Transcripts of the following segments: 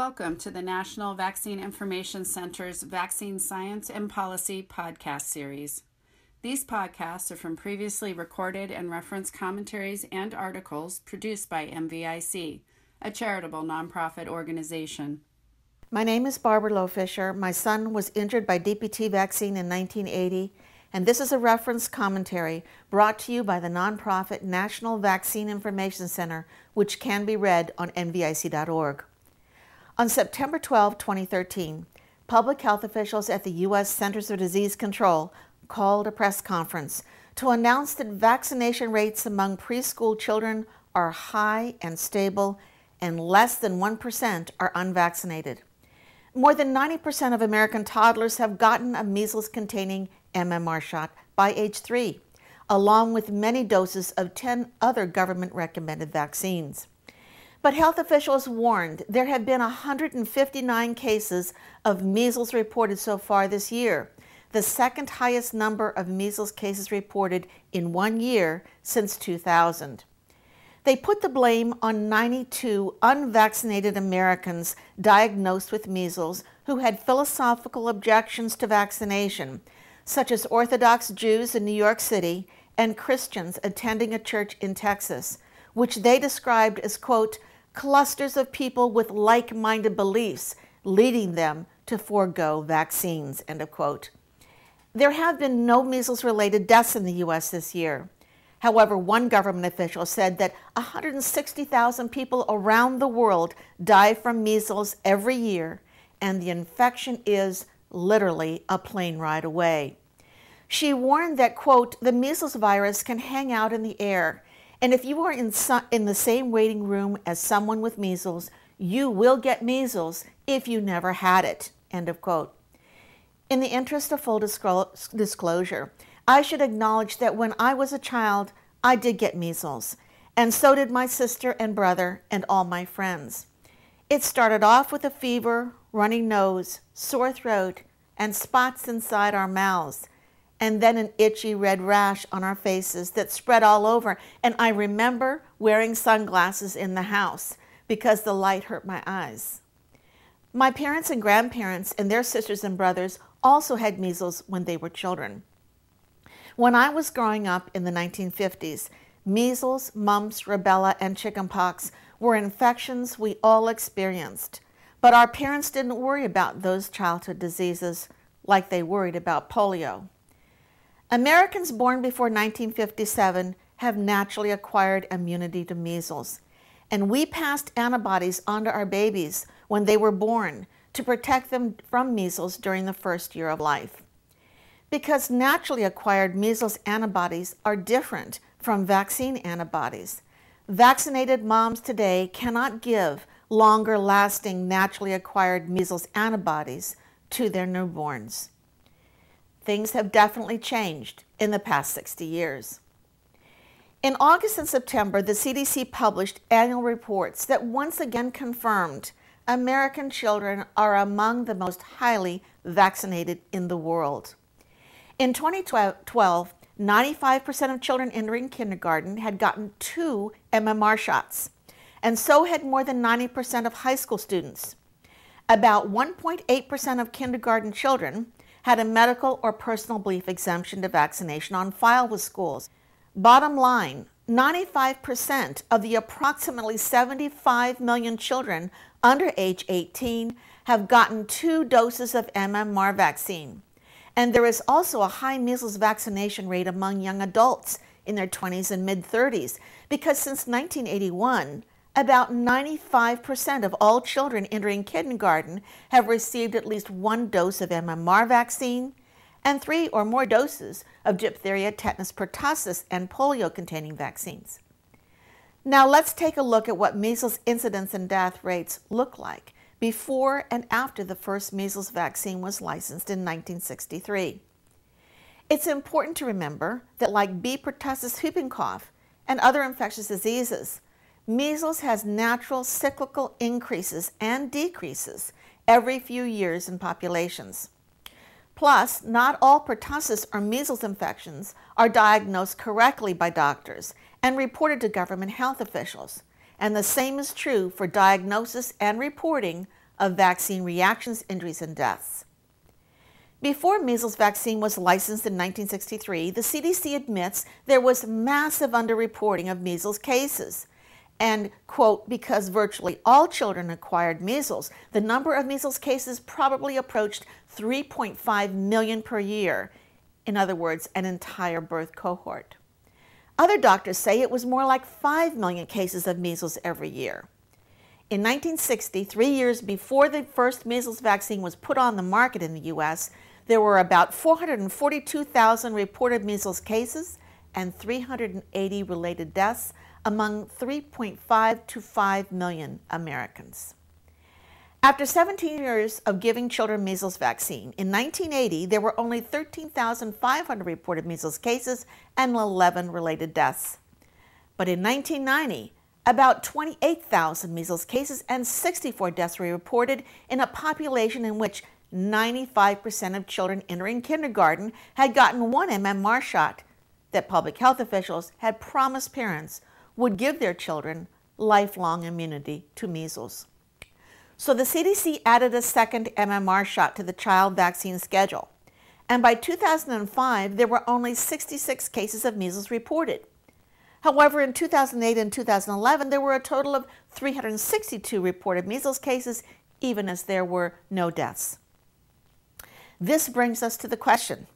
Welcome to the National Vaccine Information Center's Vaccine Science and Policy podcast series. These podcasts are from previously recorded and referenced commentaries and articles produced by NVIC, a charitable nonprofit organization. My name is Barbara Loe Fisher. My son was injured by DPT vaccine in 1980, and this is a reference commentary brought to you by the nonprofit National Vaccine Information Center, which can be read on nvic.org. On September 12, 2013, public health officials at the U.S. Centers for Disease Control called a press conference to announce that vaccination rates among preschool children are high and stable, and less than 1% are unvaccinated. More than 90% of American toddlers have gotten a measles containing MMR shot by age 3, along with many doses of 10 other government recommended vaccines. But health officials warned there have been 159 cases of measles reported so far this year, the second highest number of measles cases reported in one year since 2000. They put the blame on 92 unvaccinated Americans diagnosed with measles who had philosophical objections to vaccination, such as Orthodox Jews in New York City and Christians attending a church in Texas, which they described as, quote, clusters of people with like minded beliefs, leading them to forego vaccines. End of quote. There have been no measles related deaths in the U.S. this year. However, one government official said that 160,000 people around the world die from measles every year, and the infection is literally a plane ride away. She warned that, quote, the measles virus can hang out in the air and if you are in, in the same waiting room as someone with measles, you will get measles if you never had it. End of quote. In the interest of full disclosure, I should acknowledge that when I was a child, I did get measles, and so did my sister and brother and all my friends. It started off with a fever, running nose, sore throat, and spots inside our mouths and then an itchy red rash on our faces that spread all over. And I remember wearing sunglasses in the house because the light hurt my eyes. My parents and grandparents and their sisters and brothers also had measles when they were children. When I was growing up in the 1950s, measles, mumps, rubella, and chickenpox were infections we all experienced. But our parents didn't worry about those childhood diseases like they worried about polio. Americans born before 1957 have naturally acquired immunity to measles, and we passed antibodies onto our babies when they were born to protect them from measles during the first year of life. Because naturally acquired measles antibodies are different from vaccine antibodies, vaccinated moms today cannot give longer lasting naturally acquired measles antibodies to their newborns things have definitely changed in the past 60 years. In August and September, the CDC published annual reports that once again confirmed American children are among the most highly vaccinated in the world. In 2012, 95% of children entering kindergarten had gotten two MMR shots, and so had more than 90% of high school students. About 1.8% of kindergarten children had a medical or personal belief exemption to vaccination on file with schools. Bottom line 95% of the approximately 75 million children under age 18 have gotten two doses of MMR vaccine. And there is also a high measles vaccination rate among young adults in their 20s and mid 30s because since 1981, about 95% of all children entering kindergarten have received at least one dose of MMR vaccine and three or more doses of diphtheria, tetanus, pertussis, and polio containing vaccines. Now let's take a look at what measles incidence and death rates look like before and after the first measles vaccine was licensed in 1963. It's important to remember that, like B. pertussis whooping cough and other infectious diseases, Measles has natural cyclical increases and decreases every few years in populations. Plus, not all pertussis or measles infections are diagnosed correctly by doctors and reported to government health officials. And the same is true for diagnosis and reporting of vaccine reactions, injuries, and deaths. Before measles vaccine was licensed in 1963, the CDC admits there was massive underreporting of measles cases. And, quote, because virtually all children acquired measles, the number of measles cases probably approached 3.5 million per year. In other words, an entire birth cohort. Other doctors say it was more like 5 million cases of measles every year. In 1960, three years before the first measles vaccine was put on the market in the U.S., there were about 442,000 reported measles cases and 380 related deaths among 3.5 to 5 million Americans. After 17 years of giving children measles vaccine, in 1980 there were only 13,500 reported measles cases and 11 related deaths. But in 1990, about 28,000 measles cases and 64 deaths were reported in a population in which 95% of children entering kindergarten had gotten one MMR shot that public health officials had promised parents would give their children lifelong immunity to measles. So the CDC added a second MMR shot to the child vaccine schedule. And by 2005, there were only 66 cases of measles reported. However, in 2008 and 2011, there were a total of 362 reported measles cases, even as there were no deaths. This brings us to the question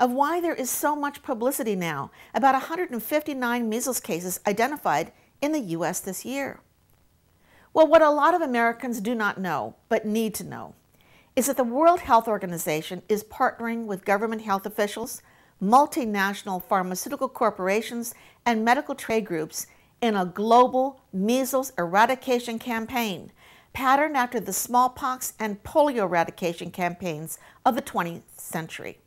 of why there is so much publicity now about 159 measles cases identified in the U.S. this year. Well, what a lot of Americans do not know, but need to know, is that the World Health Organization is partnering with government health officials, multinational pharmaceutical corporations, and medical trade groups in a global measles eradication campaign patterned after the smallpox and polio eradication campaigns of the 20th century.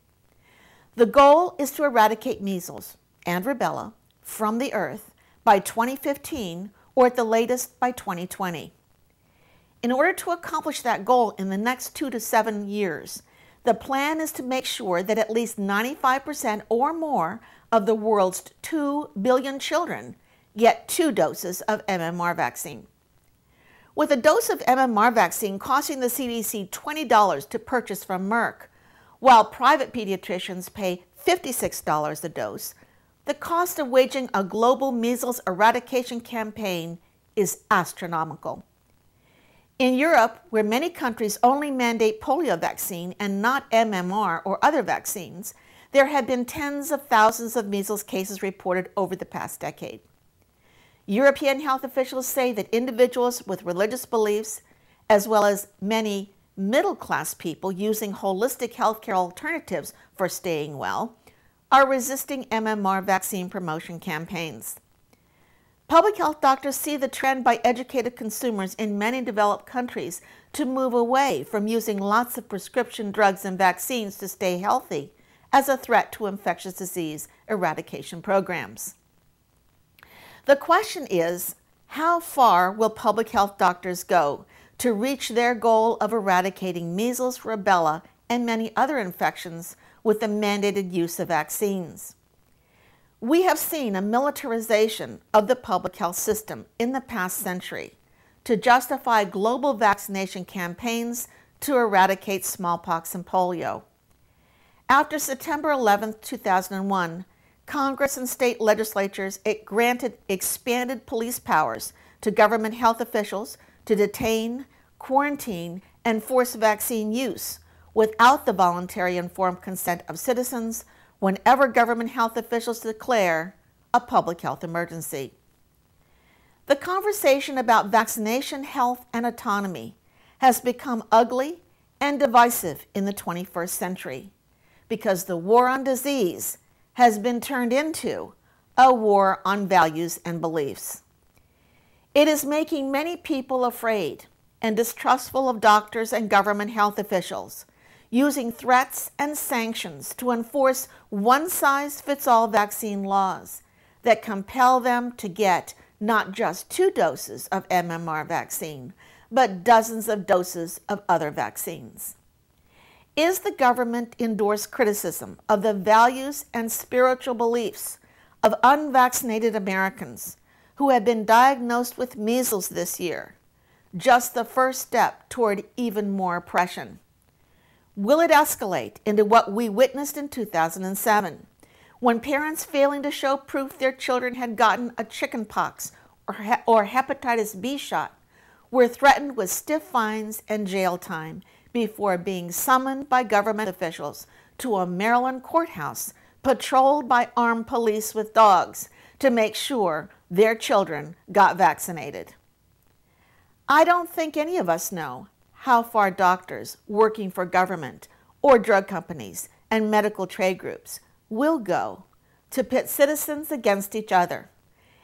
The goal is to eradicate measles and rubella from the earth by 2015 or at the latest by 2020. In order to accomplish that goal in the next two to seven years, the plan is to make sure that at least 95% or more of the world's 2 billion children get two doses of MMR vaccine. With a dose of MMR vaccine costing the CDC $20 to purchase from Merck, while private pediatricians pay $56 a dose, the cost of waging a global measles eradication campaign is astronomical. In Europe, where many countries only mandate polio vaccine and not MMR or other vaccines, there have been tens of thousands of measles cases reported over the past decade. European health officials say that individuals with religious beliefs, as well as many middle class people using holistic healthcare alternatives for staying well, are resisting MMR vaccine promotion campaigns. Public health doctors see the trend by educated consumers in many developed countries to move away from using lots of prescription drugs and vaccines to stay healthy as a threat to infectious disease eradication programs. The question is how far will public health doctors go to reach their goal of eradicating measles, rubella, and many other infections with the mandated use of vaccines? We have seen a militarization of the public health system in the past century to justify global vaccination campaigns to eradicate smallpox and polio. After September 11, 2001, Congress and state legislatures it granted expanded police powers to government health officials to detain, quarantine, and force vaccine use without the voluntary informed consent of citizens whenever government health officials declare a public health emergency. The conversation about vaccination, health, and autonomy has become ugly and divisive in the 21st century because the war on disease has been turned into a war on values and beliefs. It is making many people afraid and distrustful of doctors and government health officials, using threats and sanctions to enforce one size fits all vaccine laws that compel them to get not just two doses of MMR vaccine, but dozens of doses of other vaccines. Is the government endorsed criticism of the values and spiritual beliefs of unvaccinated Americans who have been diagnosed with measles this year just the first step toward even more oppression? Will it escalate into what we witnessed in 2007, when parents failing to show proof their children had gotten a chickenpox or, or hepatitis B shot were threatened with stiff fines and jail time before being summoned by government officials to a Maryland courthouse patrolled by armed police with dogs to make sure their children got vaccinated. I don't think any of us know how far doctors working for government or drug companies and medical trade groups will go to pit citizens against each other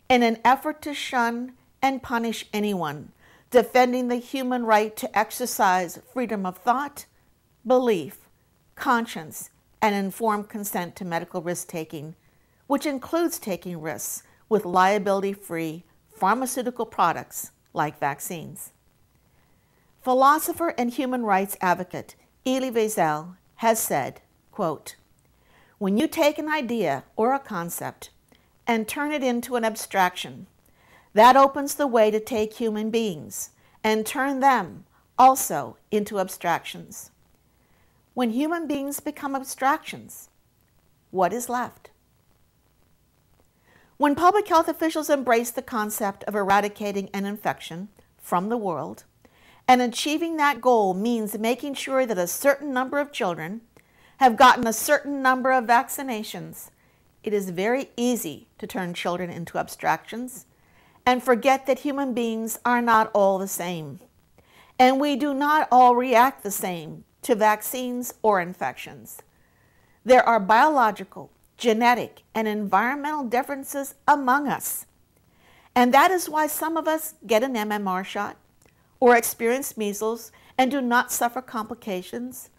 in an effort to shun and punish anyone defending the human right to exercise freedom of thought, belief, conscience, and informed consent to medical risk taking, which includes taking risks with liability free pharmaceutical products like vaccines. Philosopher and human rights advocate Elie Wiesel has said, quote, When you take an idea or a concept and turn it into an abstraction, that opens the way to take human beings and turn them also into abstractions. When human beings become abstractions, what is left? When public health officials embrace the concept of eradicating an infection from the world, and achieving that goal means making sure that a certain number of children have gotten a certain number of vaccinations. It is very easy to turn children into abstractions and forget that human beings are not all the same. And we do not all react the same to vaccines or infections. There are biological, genetic, and environmental differences among us. And that is why some of us get an MMR shot or experience measles and do not suffer complications,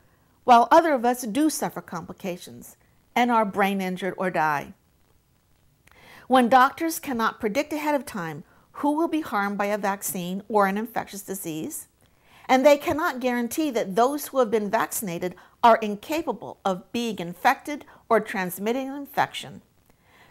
while other of us do suffer complications and are brain injured or die. When doctors cannot predict ahead of time who will be harmed by a vaccine or an infectious disease, and they cannot guarantee that those who have been vaccinated are incapable of being infected or transmitting an infection.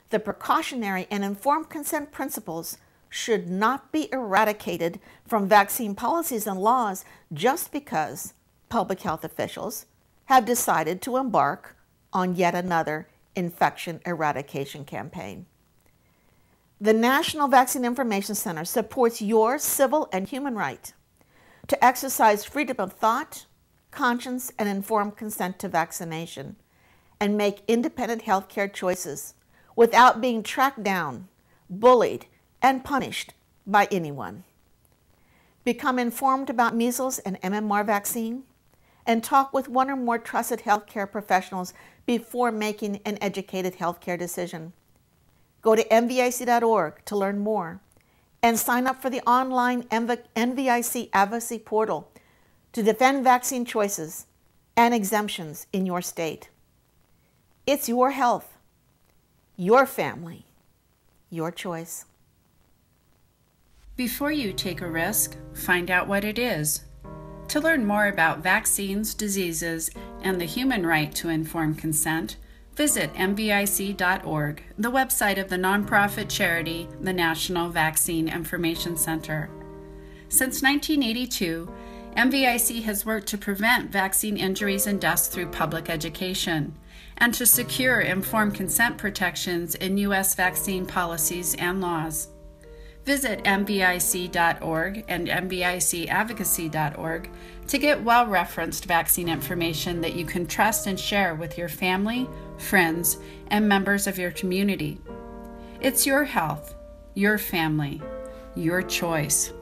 The precautionary and informed consent principles should not be eradicated from vaccine policies and laws just because public health officials have decided to embark on yet another infection eradication campaign. The National Vaccine Information Center supports your civil and human right to exercise freedom of thought, conscience, and informed consent to vaccination and make independent healthcare choices without being tracked down, bullied, and punished by anyone. Become informed about measles and MMR vaccine and talk with one or more trusted healthcare professionals before making an educated healthcare decision. Go to nvic.org to learn more and sign up for the online NVIC advocacy portal to defend vaccine choices and exemptions in your state. It's your health, your family, your choice. Before you take a risk, find out what it is. To learn more about vaccines, diseases, and the human right to informed consent, visit nvic.org, the website of the nonprofit charity, the National Vaccine Information Center. Since 1982, NVIC has worked to prevent vaccine injuries and deaths through public education and to secure informed consent protections in U.S. vaccine policies and laws. Visit nvic.org and nvicadvocacy.org to get well referenced vaccine information that you can trust and share with your family, friends, and members of your community. It's your health, your family, your choice.